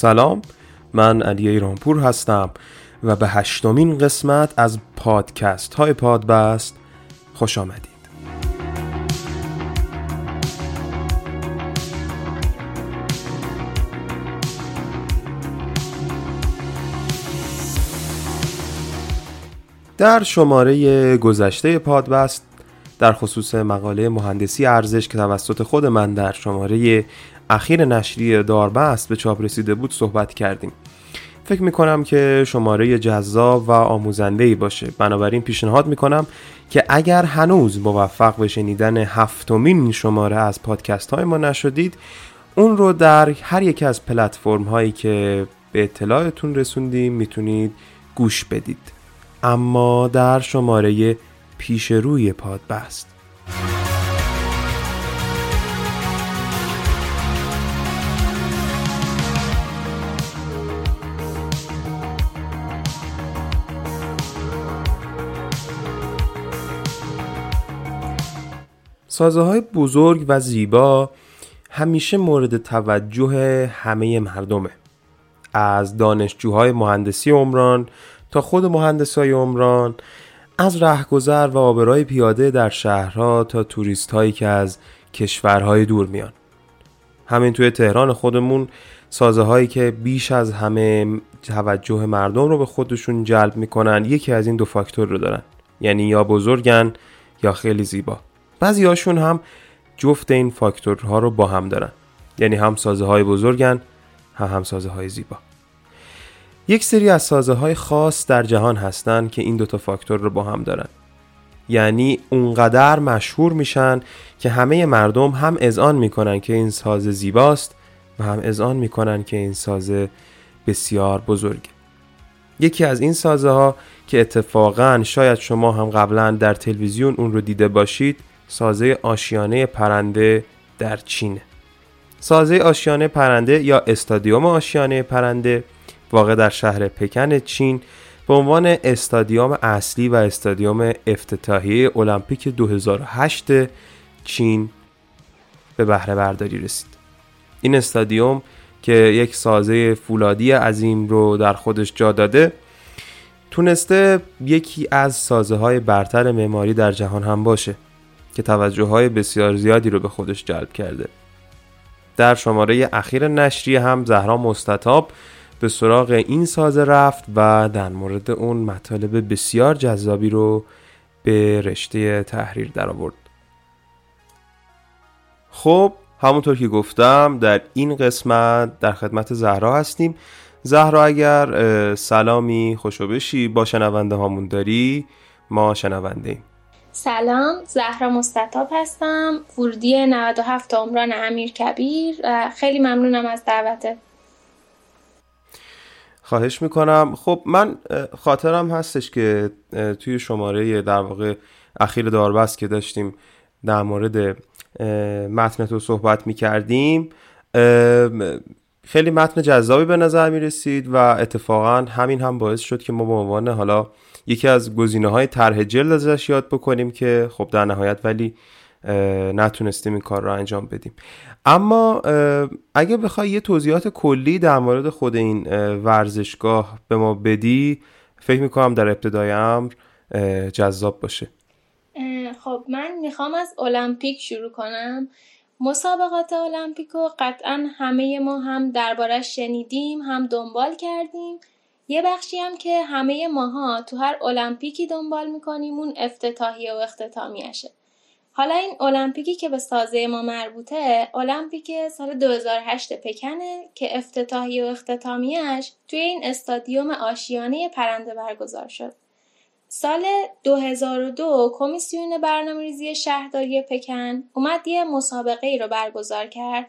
سلام. من علی ایرانپور هستم و به هشتمین قسمت از پادکست های پادبست خوش آمدید. در شماره گذشته پادبست در خصوص مقاله مهندسی ارزش که توسط خود من در شماره اخیر نشریه داربست به چاپ رسیده بود صحبت کردیم. فکر می‌کنم که شماره جذاب و آموزنده ای باشه. بنابراین پیشنهاد می‌کنم که اگر هنوز موفق به شنیدن هفتمین شماره از پادکست های ما نشدید اون رو در هر یک از پلتفرم هایی که به اطلاعتون رسوندیم می‌تونید گوش بدید. اما در شماره پیش روی پادبست. سازه های بزرگ و زیبا همیشه مورد توجه همه مردمه. از دانشجوهای مهندسی عمران تا خود مهندسای عمران از رهگذر و آبرای پیاده در شهرها تا توریست هایی که از کشورهای دور میان. همین توی تهران خودمون سازه هایی که بیش از همه توجه مردم رو به خودشون جلب می‌کنن یکی از این دو فاکتور رو دارن. یعنی یا بزرگن یا خیلی زیبا. بعضی هاشون هم جفت این فاکتورها رو با هم دارن. یعنی هم سازه های بزرگن هم هم سازه های زیبا. یک سری از سازه های خاص در جهان هستن که این دوتا فاکتور رو با هم دارن. یعنی اونقدر مشهور میشن که همه مردم هم اذعان می‌کنن که این ساز زیباست و هم اذعان می‌کنن که این سازه بسیار بزرگ یکی از این سازه ها که اتفاقا شاید شما هم قبلا در تلویزیون اون رو دیده باشید سازه آشیانه پرنده در چین. سازه آشیانه پرنده یا استادیوم آشیانه پرنده واقع در شهر پکن چین به عنوان استادیوم اصلی و استادیوم افتتاحیه المپیک 2008 چین به بهره برداری رسید. این استادیوم که یک سازه فولادی عظیم رو در خودش جا داده تونسته یکی از سازه های برتر معماری در جهان هم باشه. که توجه های بسیار زیادی رو به خودش جلب کرده. در شماره اخیر نشریه هم زهرا مستطاب به سراغ این سازه رفت و در مورد اون مطالب بسیار جذابی رو به رشته تحریر در آورد خب همونطور که گفتم در این قسمت در خدمت زهرا هستیم. زهرا اگر سلامی خوشو بشی با شنونده هامون داری ما شنونده ایم. سلام زهرا مستطاب هستم ورودی 97 عمران امیر کبیر. خیلی ممنونم از دعوته خواهش می‌کنم. خب من خاطرم هستش که توی شماره در واقع اخیر داربست که داشتیم در مورد متن تو صحبت می‌کردیم خیلی متن جذابی به نظر می‌رسید و اتفاقا همین هم باعث شد که ما به عنوان حالا یکی از گزینه های طرح جلد ازش یاد بکنیم که خب در نهایت ولی نتونستیم این کار رو انجام بدیم. اما اگه بخوای یه توضیحات کلی در مورد خود این ورزشگاه به ما بدی فکر می‌کنم در ابتدای امر جذاب باشه. خب من می‌خوام از المپیک شروع کنم. مسابقات المپیکو قطعا همه ما هم دربارش شنیدیم هم دنبال کردیم. یه بخشی هم که همه ماها تو هر المپیکی دنبال می‌کنیم اون افتتاحیه و اختتامیشه. حالا این المپیکی که به سازه ما مربوطه المپیک سال 2008 پکنه که افتتاحیه و اختتامیش توی این استادیوم آشیانه پرنده برگزار شد. سال 2002 کمیسیون برنامه ریزی شهرداری پکن اومد یه مسابقه ای رو برگزار کرد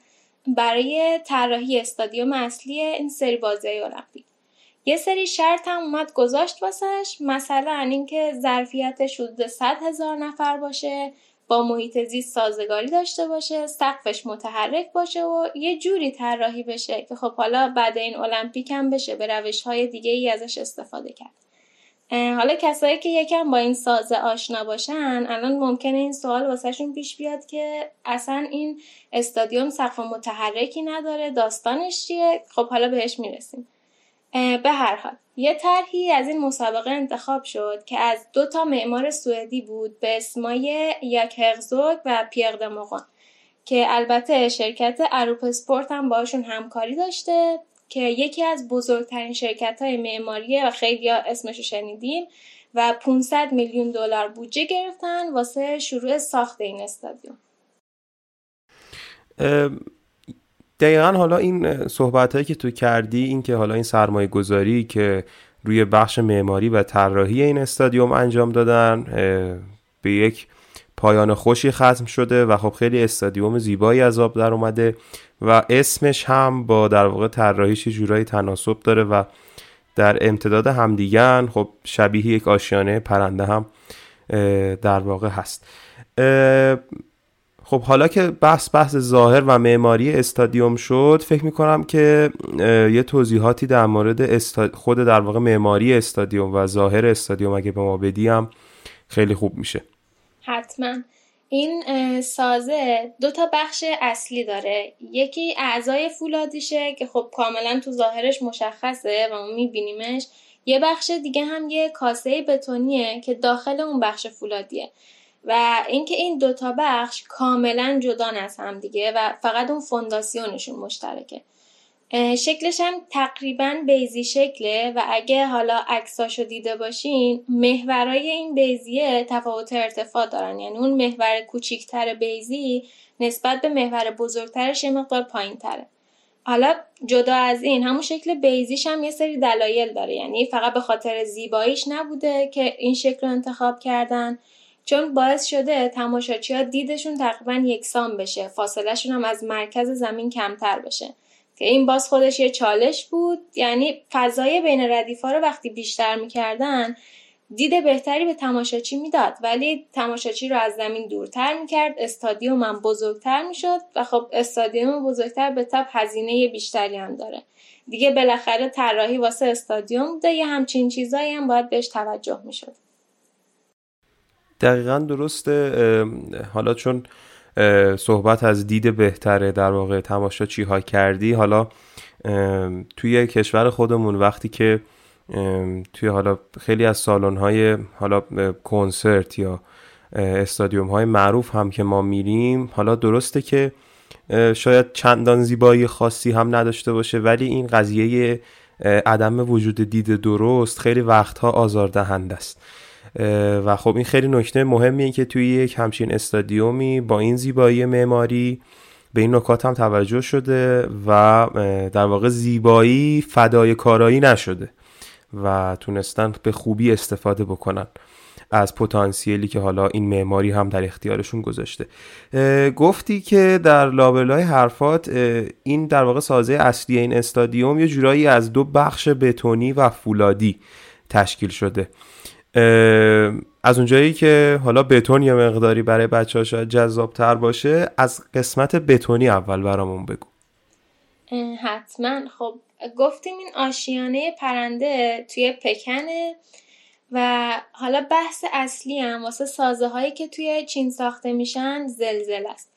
برای طراحی استادیوم اصلی این سری بازی المپیک یه سری شرط هم اومد گذاشت واسش مثلا اینکه ظرفیتش حدود 100 هزار نفر باشه با محیط زیست سازگاری داشته باشه سقفش متحرک باشه و یه جوری طراحی بشه که خب حالا بعد این المپیک هم بشه به روش های دیگه ای ازش استفاده کرد. حالا کسایی که یکم با این سازه آشنا باشن الان ممکنه این سوال واسهشون پیش بیاد که اصلا این استادیوم سقف متحرکی نداره داستانش چیه؟ خب حالا بهش می‌رسیم. به هر حال یه طرحی از این مسابقه انتخاب شد که از دو تا معمار سوئدی بود به اسمای یک هرزوگ و پیر دموغان که البته شرکت اروپ سپورت هم باشون همکاری داشته. که یکی از بزرگترین شرکت های معماریه و خیلی اسمش رو شنیدیم و 500 میلیون دلار بودجه گرفتن واسه شروع ساخت این استادیوم. دقیقا حالا این صحبت هایی که تو کردی این که حالا این سرمایه گذاری که روی بخش معماری و طراحی این استادیوم انجام دادن به یک پایان خوشی ختم شده و خب خیلی استادیوم زیبایی از آب در اومده و اسمش هم با در واقع طراحیش جورایی تناسب داره و در امتداد همدیگن خب شبیه یک آشیانه پرنده هم در واقع هست. خب حالا که بحث بحث ظاهر و معماری استادیوم شد فکر می‌کنم که یه توضیحاتی در مورد خود در واقع معماری استادیوم و ظاهر استادیوم اگه به ما بدیم خیلی خوب میشه. حتما. این سازه دو تا بخش اصلی داره. یکی اعضای فولادیشه که خب کاملا تو ظاهرش مشخصه و ما میبینیمش. یه بخش دیگه هم یه کاسه بتونیه که داخل اون بخش فولادیه و اینکه این دوتا بخش کاملا جدا از هم دیگه و فقط اون فونداسیونشون مشترکه. شکلش هم تقریبا بیزی شکله و اگه حالا عکساشو دیده باشین محورای این بیزیه تفاوت ارتفاع دارن. یعنی اون محور کوچیکتر بیزی نسبت به محور بزرگترش یه مقدار پایین تره حالا جدا از این همون شکل بیزیش هم یه سری دلایل داره. یعنی فقط به خاطر زیباییش نبوده که این شکل رو انتخاب کردن. چون باعث شده تماشاچی ها دیدشون تقریبا یکسان بشه. فاصلهشون هم از مرکز زمین کمتر بشه. که این باز خودش یه چالش بود. یعنی فضای بین ردیفا رو وقتی بیشتر می‌کردن دید بهتری به تماشاچی می‌داد. ولی تماشاچی رو از زمین دورتر می‌کرد استادیوم هم بزرگتر می‌شد و خب استادیوم بزرگتر به تب هزینه بیشتری هم داره. دیگه بالاخره طراحی واسه استادیوم بوده یه همچین چیزایی هم باید بهش توجه می‌شد. دقیقا درسته. حالا چون صحبت از دید بهتره در واقع تماشاچی ها کردی. حالا توی کشور خودمون وقتی که توی حالا خیلی از سالن های حالا کنسرت یا استادیوم های معروف هم که ما میریم حالا درسته که شاید چندان زیبایی خاصی هم نداشته باشه ولی این قضیه عدم وجود دید درست خیلی وقتها آزاردهنده است. و خب این خیلی نکته مهمیه که توی یک همچین استادیومی با این زیبایی معماری به این نکات هم توجه شده و در واقع زیبایی فدای کارایی نشده و تونستن به خوبی استفاده بکنن از پتانسیلی که حالا این معماری هم در اختیارشون گذاشته. گفتی که در لابلای حرفات این در واقع سازه اصلی این استادیوم یه جورایی از دو بخش بتونی و فولادی تشکیل شده. از اونجایی که حالا بتون یا مقداری برای بچه ها شاید جذاب تر باشه از قسمت بتونی اول برامون بگو. حتما. خب گفتیم این آشیانه پرنده توی پکنه و حالا بحث اصلی هم واسه سازه هایی که توی چین ساخته میشن زلزله است.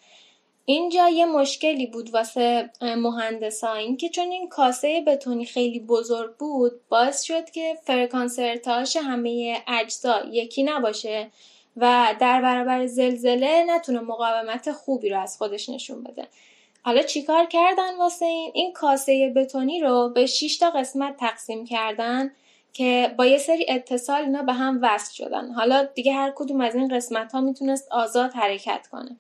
اینجا یه مشکلی بود واسه مهندسا. این که چون این کاسه بتونی خیلی بزرگ بود باعث شد که فرکانس ارتعاش همه اجزا یکی نباشه و در برابر زلزله نتونه مقاومت خوبی رو از خودش نشون بده. حالا چیکار کردن واسه این؟ این کاسه بتونی رو به 6 تا قسمت تقسیم کردن که با یه سری اتصال اینا به هم وصل شدن. حالا دیگه هر کدوم از این قسمت ها می‌تونست آزاد حرکت کنه.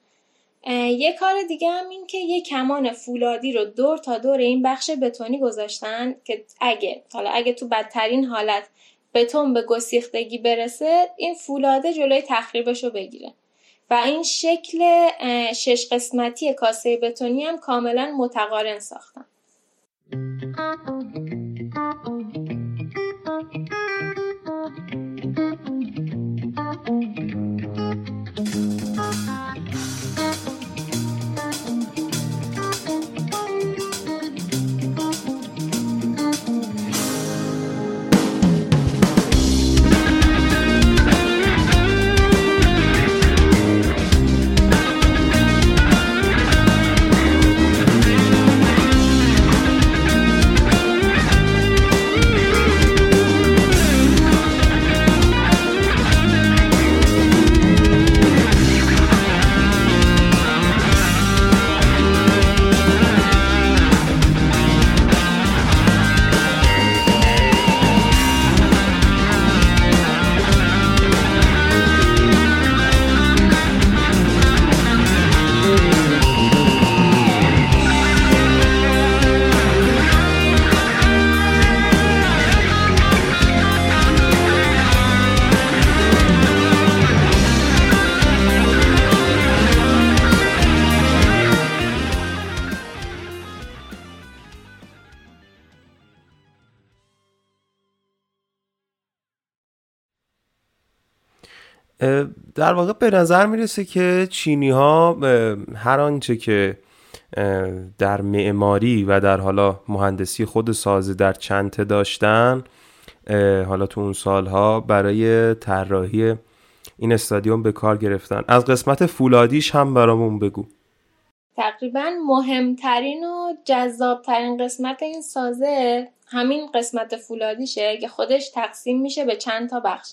یه کار دیگه هم این که یه کمان فولادی رو دور تا دور این بخش بتونی گذاشتن که اگه حالا اگه تو بدترین حالت بتون به گسیختگی برسه این فولاده جلوی تخریبش رو بگیره. و این شکل شش قسمتی کاسه بتونی هم کاملا متقارن ساختن. در واقع به نظر می‌رسه که چینی ها هر آنچه که در معماری و در حالا مهندسی خود سازه در چنته داشتن حالا تو اون سالها برای طراحی این استادیوم به کار گرفتن. از قسمت فولادیش هم برامون بگو. تقریبا مهمترین و جذابترین قسمت این سازه همین قسمت فولادیشه که خودش تقسیم میشه به چند تا بخش.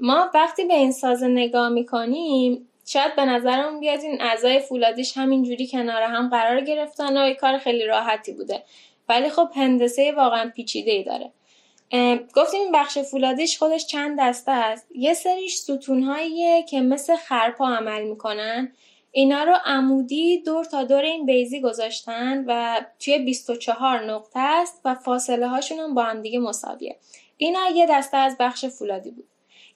ما وقتی به این سازه نگاه می‌کنیم شاید به نظرم بیاد این اعضای فولادیش همینجوری کنار هم قرار گرفتن و کار خیلی راحتی بوده. ولی خب هندسه واقعا پیچیده ای داره گفتیم این بخش فولادیش خودش چند دسته است؟ یه سریش ستونهاییه که مثل خرپا عمل می‌کنن. اینا رو عمودی دور تا دور این بیزی گذاشتن و توی 24 نقطه است و فاصله هاشون هم با هم دیگه مساویه. اینا یه دسته از بخش فولادی بود.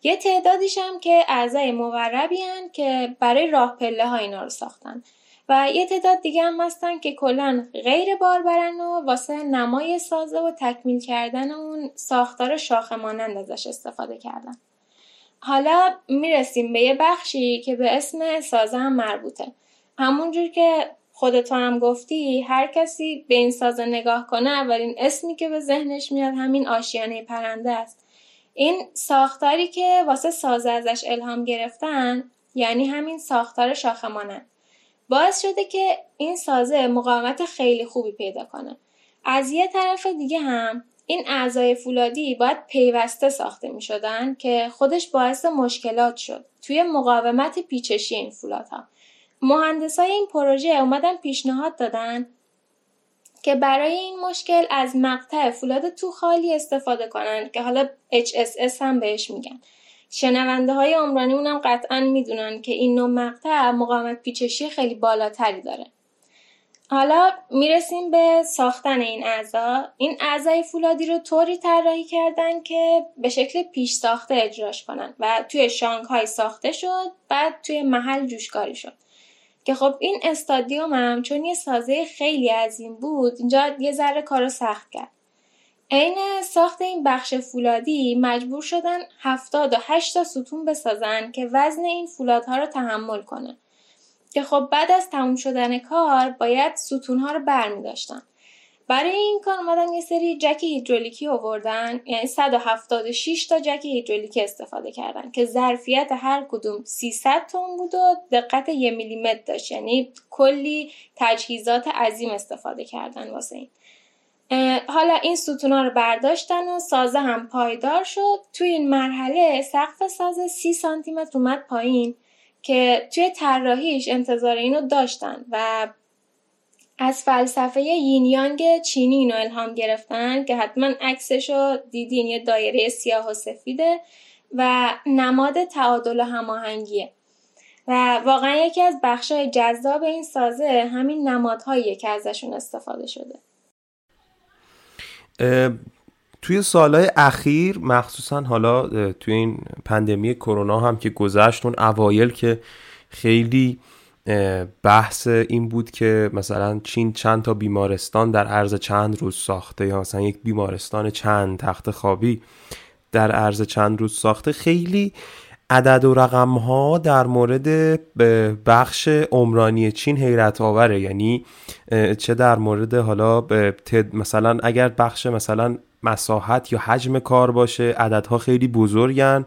یه تعدادیش هم که اعضای مقربی که برای راه پله ها اینا رو ساختن. و یه تعداد دیگه هم هستن که کلا غیر باربرن و واسه نمای سازه و تکمیل کردن اون ساختار شاخه مانند ازش استفاده کردن. حالا می‌رسیم به یه بخشی که به اسم سازه هم مربوطه. همونجور که خودت هم گفتی هر کسی به این سازه نگاه کنه اولین اسمی که به ذهنش میاد همین آشیانه پرنده است. این ساختاری که واسه سازه ازش الهام گرفتن یعنی همین ساختار شاخمانه باعث شده که این سازه مقاومت خیلی خوبی پیدا کنه. از یه طرف دیگه هم این اعضای فولادی باید پیوسته ساخته می شدن که خودش باعث مشکلات شد توی مقاومت پیچشی این فولادها. مهندسای این پروژه اومدن پیشنهاد دادن که برای این مشکل از مقطع فولاد تو خالی استفاده کنند که حالا HSS هم بهش میگن. شنونده های عمرانی اونم قطعا می‌دونن که این نوع مقطع مقاومت پیچشی خیلی بالاتری داره. حالا می‌رسیم به ساختن این اعضا. این اعضای فولادی رو طوری طراحی کردن که به شکل پیش ساخته اجراش کنن و توی شانگ ساخته شد بعد توی محل جوشکاری شد. که خب این استادیوم هم چون یه سازه خیلی عظیم بود اینجا یه ذره کارو سخت کرد عین ساخت این بخش فولادی مجبور شدن هفتاد و تا ستون بسازن که وزن این فولادها رو تحمل کنه که خب بعد از تموم شدن کار باید ستونها رو برمی داشتن. برای این کار اومدن یه سری جک هیدرولیکی آوردن یعنی 176 تا جک هیدرولیکی استفاده کردن که ظرفیت هر کدوم 300 تن بود و دقت یه میلیمتر داشت. یعنی کلی تجهیزات عظیم استفاده کردن واسه این. حالا این ستونا رو برداشتن و سازه هم پایدار شد. توی این مرحله سقف سازه 30 سانتی متر اومد پایین که توی طراحیش انتظار اینو داشتن و از فلسفه یینیانگ چینی اینو الهام گرفتن که حتما عکسشو دیدین یه دایره سیاه و سفیده و نماد تعادل و هماهنگیه. و واقعا یکی از بخشای جذاب این سازه همین نمادهاییه که ازشون استفاده شده. توی سالهای اخیر مخصوصا حالا توی این پندمی کرونا هم که گذشت اون اوایل که خیلی بحث این بود که مثلا چین چند تا بیمارستان در عرض چند روز ساخته یا مثلا یک بیمارستان چند تخت خوابی در عرض چند روز ساخته. خیلی عدد و رقم ها در مورد بخش عمرانی چین حیرت آوره. یعنی چه در مورد حالا مثلا اگر بخش مثلا مساحت یا حجم کار باشه عددها خیلی بزرگن.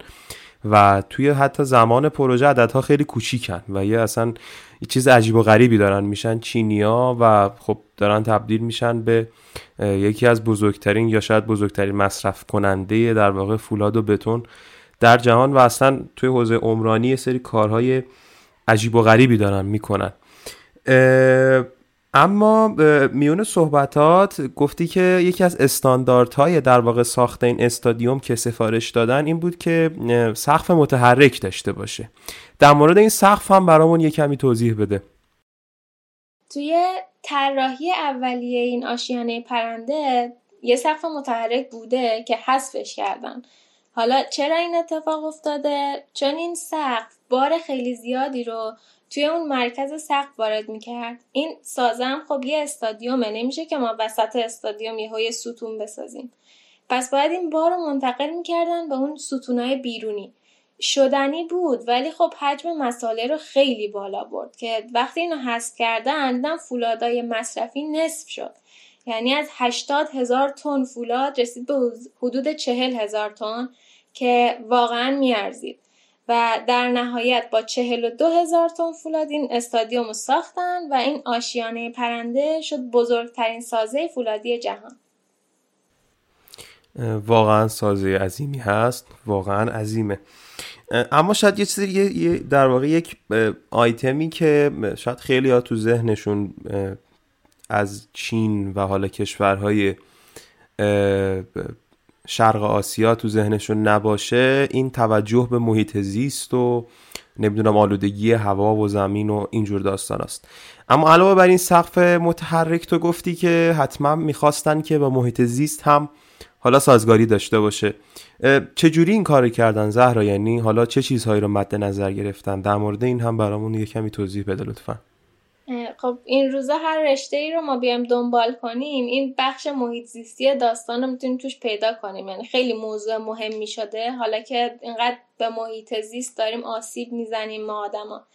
و توی حتی زمان پروژه عددها خیلی کوچیکن و یه اصلا یه چیز عجیب و غریبی دارن. میشن چینیا و خب دارن تبدیل میشن به یکی از بزرگترین یا شاید بزرگترین مصرف کننده در واقع فولاد و بتون در جهان و اصلا توی حوزه عمرانی سری کارهای عجیب و غریبی دارن می‌کنن. اما میون صحبتات گفتی که یکی از استانداردهای در واقع ساخت این استادیوم که سفارش دادن این بود که سقف متحرک داشته باشه. در مورد این سقف هم برامون یه کمی توضیح بده. توی طراحی اولیه این آشیانه پرنده یه سقف متحرک بوده که حذفش کردن. حالا چرا این اتفاق افتاده؟ چون این سقف بار خیلی زیادی رو توی اون مرکز سقف وارد می‌کرد. این سازم خب یه استادیومه نمیشه که ما وسط استادیوم یه های ستون بسازیم. پس باید این بار رو منتقل می‌کردن به اون ستونهای بیرونی. شدنی بود ولی خب حجم مساله رو خیلی بالا برد که وقتی اینو حذف کردن دیدم فولادای مصرفی نصف شد. یعنی از 80 هزار تن فولاد رسید به حدود 40 هزار تن که واقعا میارزید. و در نهایت با 42 هزار تن فولاد این استادیوم رو ساختن و این آشیانه پرنده شد بزرگترین سازه فولادی جهان. واقعا سازه عظیمی هست واقعا عظیمه. اما شاید یه چیزی در واقع یک آیتمی که شاید خیلی ها تو ذهنشون از چین و حالا کشورهای شرق آسیا تو ذهنشون نباشه این توجه به محیط زیست و نمی‌دونم آلودگی هوا و زمین و اینجور داستان است. اما علاوه بر این سقف متحرک تو گفتی که حتما می‌خواستن که با محیط زیست هم حالا سازگاری داشته باشه. چجوری این کار کردن زهرا؟ یعنی حالا چه چیزهایی رو مد نظر گرفتن؟ در مورد این هم برامون یه کمی توضیح بده لطفا. خب این روزا هر رشته ای رو ما بیایم دنبال کنیم این بخش محیط زیستی داستان رو می‌تونیم توش پیدا کنیم. یعنی خیلی موضوع مهمی شده حالا که اینقدر به محیط زیست داریم آسیب می‌زنیم ما آدما.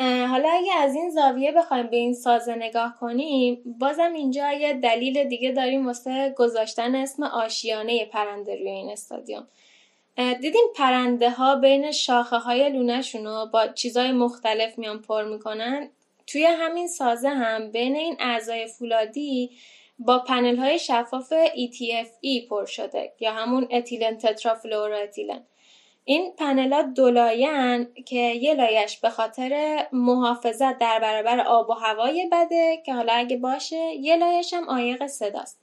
حالا اگه از این زاویه بخوایم به این سازه نگاه کنیم بازم اینجا یه دلیل دیگه داریم واسه گذاشتن اسم آشیانه پرنده روی این استادیوم. دیدیم پرنده ها بین شاخه های رو با چیزای مختلف میان پر می‌کنن؟ توی همین سازه هم بین این اعضای فولادی با پنل های شفاف ETFE پر شده یا همون اتیلن تترافلورا اتیلن این پنلات دولاین که یه لایش به خاطر محافظت در برابر آب و هوای بده که حالا اگه باشه یه لایش هم عایق صداست.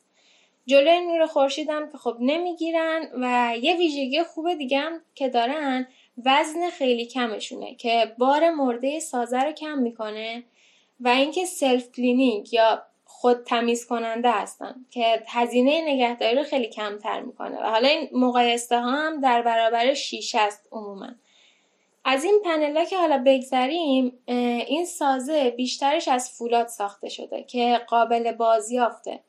جلوی نور خورشیدم که خب نمی‌گیرن و یه ویژگی خوب دیگه هم که دارن وزن خیلی کمشونه که بار مرده سازه رو کم می‌کنه. و اینکه self cleaning یا خود تمیز کننده هستن که هزینه نگهداری رو خیلی کمتر می‌کنه. و حالا این مقایسه ها هم در برابر شیشه است عموما. از این پنل که حالا بگذریم این سازه بیشترش از فولاد ساخته شده که قابل بازیافته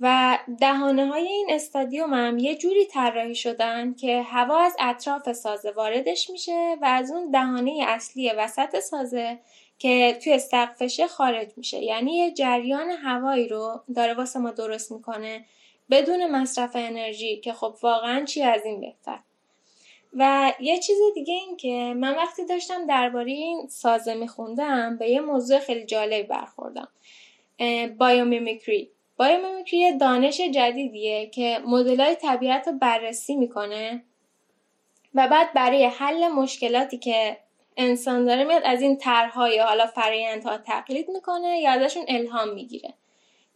و دهانه های این استادیوم هم یه جوری طراحی شدن که هوا از اطراف سازه واردش میشه و از اون دهانه اصلی وسط سازه که توی سقفشه خارج میشه. یعنی یه جریان هوایی رو داره واسه ما درست می‌کنه بدون مصرف انرژی که خب واقعا چی از این بهتر. و یه چیز دیگه این که من وقتی داشتم درباره این سازه میخوندم به یه موضوع خیلی جالب برخوردم. biomimicry biomimicry یه دانش جدیدیه که مدلای طبیعت رو بررسی می‌کنه و بعد برای حل مشکلاتی که انسان داره میاد از این طرحها یا حالا فرایندها تقلید می‌کنه یا ازشون الهام می‌گیره.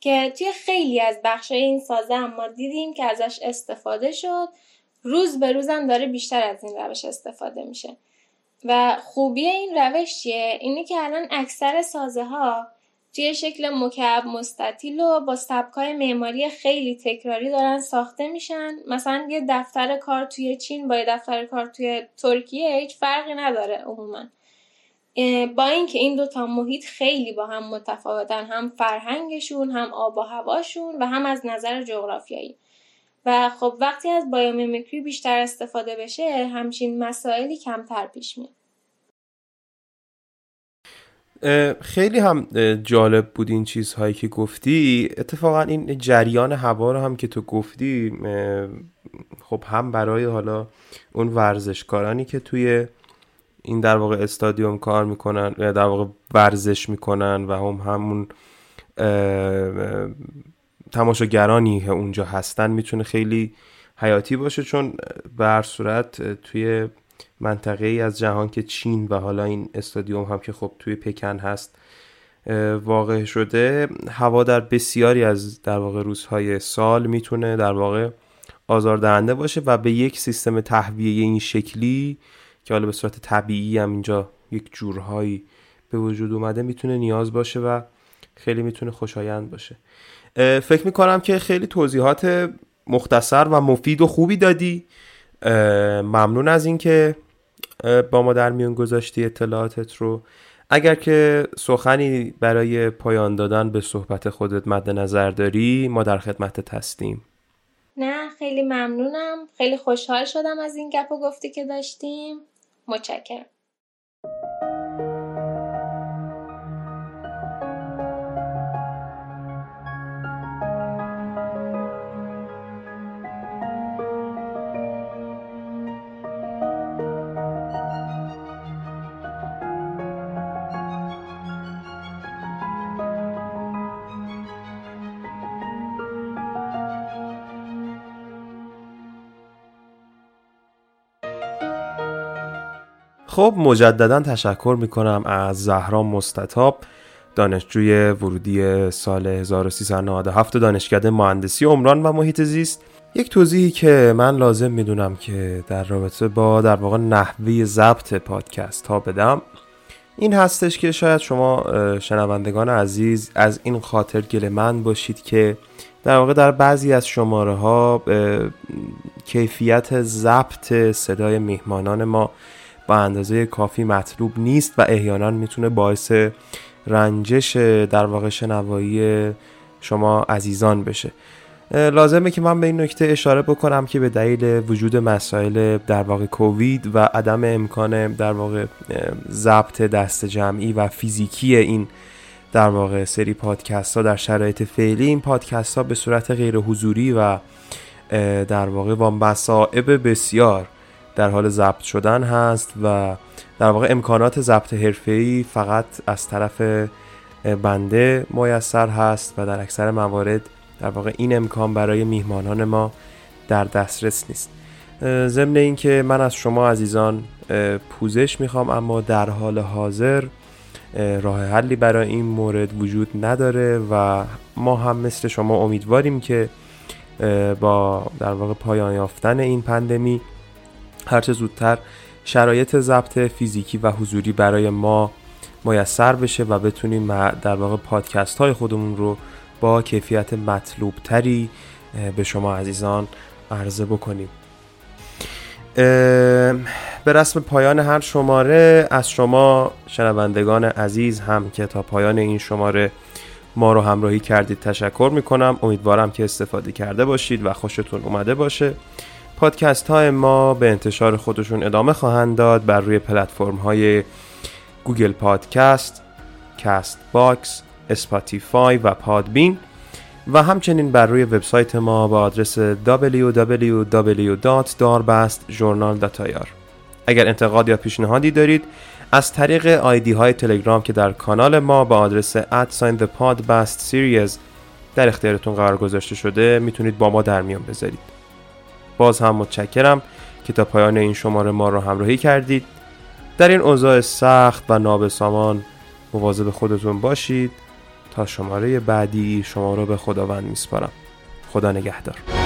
که توی خیلی از بخشای این سازه هم ما دیدیم که ازش استفاده شد. روز به روزم داره بیشتر از این روش استفاده میشه. و خوبی این روش چیه؟ اینه که الان اکثر سازه ها توی شکل مکعب مستطیل و با سبکای معماری خیلی تکراری دارن ساخته میشن. مثلا یه دفتر کار توی چین با یه دفتر کار توی ترکیه هیچ فرقی نداره عموما. با اینکه این دوتا محیط خیلی با هم متفاوتن هم فرهنگشون هم آب و هواشون و هم از نظر جغرافیایی. و خب وقتی از بایومیمیکری بیشتر استفاده بشه همچین مسائلی کمتر پیش میاد. خیلی هم جالب بود این چیزهایی که گفتی. اتفاقا این جریان هوا رو هم که تو گفتی خب هم برای حالا اون ورزشکارانی که توی این در واقع استادیوم کار می‌کنن در واقع ورزش می‌کنن و هم همون تماشاگرانی اونجا هستن می‌تونه خیلی حیاتی باشه. چون به هر صورت توی منطقه ای از جهان که چین و حالا این استادیوم هم که خب توی پکن هست واقع شده. هوا در بسیاری از در واقع روزهای سال می‌تونه در واقع آزاردهنده باشه و به یک سیستم تهویه این شکلی که حالا به صورت طبیعی هم اینجا یک جورهایی به وجود اومده می‌تونه نیاز باشه و خیلی می‌تونه خوشایند باشه. فکر می‌کنم که خیلی توضیحات مختصر و مفید و خوبی دادی. ممنون از اینکه با ما در میون گذاشتی اطلاعاتت رو. اگر که سخنی برای پایان دادن به صحبت خودت مد نظر داری ما در خدمتت هستیم. نه خیلی ممنونم. خیلی خوشحال شدم از این گپ و گفتی که داشتیم. متشکرم. خب مجددا تشکر می‌کنم از زهرا مستطاب دانشجوی ورودی سال 1397 دانشکده مهندسی عمران و محیط زیست. یک توضیحی که من لازم می‌دونم که در رابطه با در واقع نحوه ضبط پادکست ها بدم این هستش که شاید شما شنوندگان عزیز از این خاطر گله من باشید که در واقع در بعضی از شماره ها کیفیت ضبط صدای میهمانان ما با اندازه کافی مطلوب نیست و احیانا می‌تونه باعث رنجش در واقع شنوایی شما عزیزان بشه. لازمه که من به این نکته اشاره بکنم که به دلیل وجود مسائل در واقع کووید و عدم امکان در واقع ضبط دست جمعی و فیزیکی این در واقع سری پادکست ها در شرایط فعلی این پادکست ها به صورت غیر حضوری و در واقع با مصائب بسیار در حال ضبط شدن هست و در واقع امکانات ضبط حرفه‌ای فقط از طرف بنده میسر هست و در اکثر موارد در واقع این امکان برای میهمانان ما در دسترس نیست. ضمن اینکه من از شما عزیزان پوزش می‌خوام اما در حال حاضر راه حلی برای این مورد وجود نداره و ما هم مثل شما امیدواریم که با در واقع پایان یافتن این پندمی هرچه زودتر شرایط ضبط فیزیکی و حضوری برای ما میسر بشه و بتونیم در واقع پادکست های خودمون رو با کیفیت مطلوب تری به شما عزیزان عرضه بکنیم. به رسم پایان هر شماره از شما شنوندگان عزیز هم که تا پایان این شماره ما رو همراهی کردید تشکر می‌کنم. امیدوارم که استفاده کرده باشید و خوشتون اومده باشه. پادکست های ما به انتشار خودشون ادامه خواهند داد بر روی پلتفرم های Google Podcast، Castbox، Spotify و Podbean و همچنین بر روی وبسایت ما با آدرس www.darbastjournal.ir اگر انتقاد یا پیشنهادی دارید از طریق آیدی های تلگرام که در کانال ما با آدرس ادساین the podbast series در اختیارتون قرار گذاشته شده می‌تونید با ما در میان بذارید. باز هم متشکرم که تا پایان این شماره ما رو همراهی کردید. در این اوضاع سخت و نابسامان مواظب خودتون باشید. تا شماره بعدی شما رو به خداوند میسپارم. خدا نگهدار.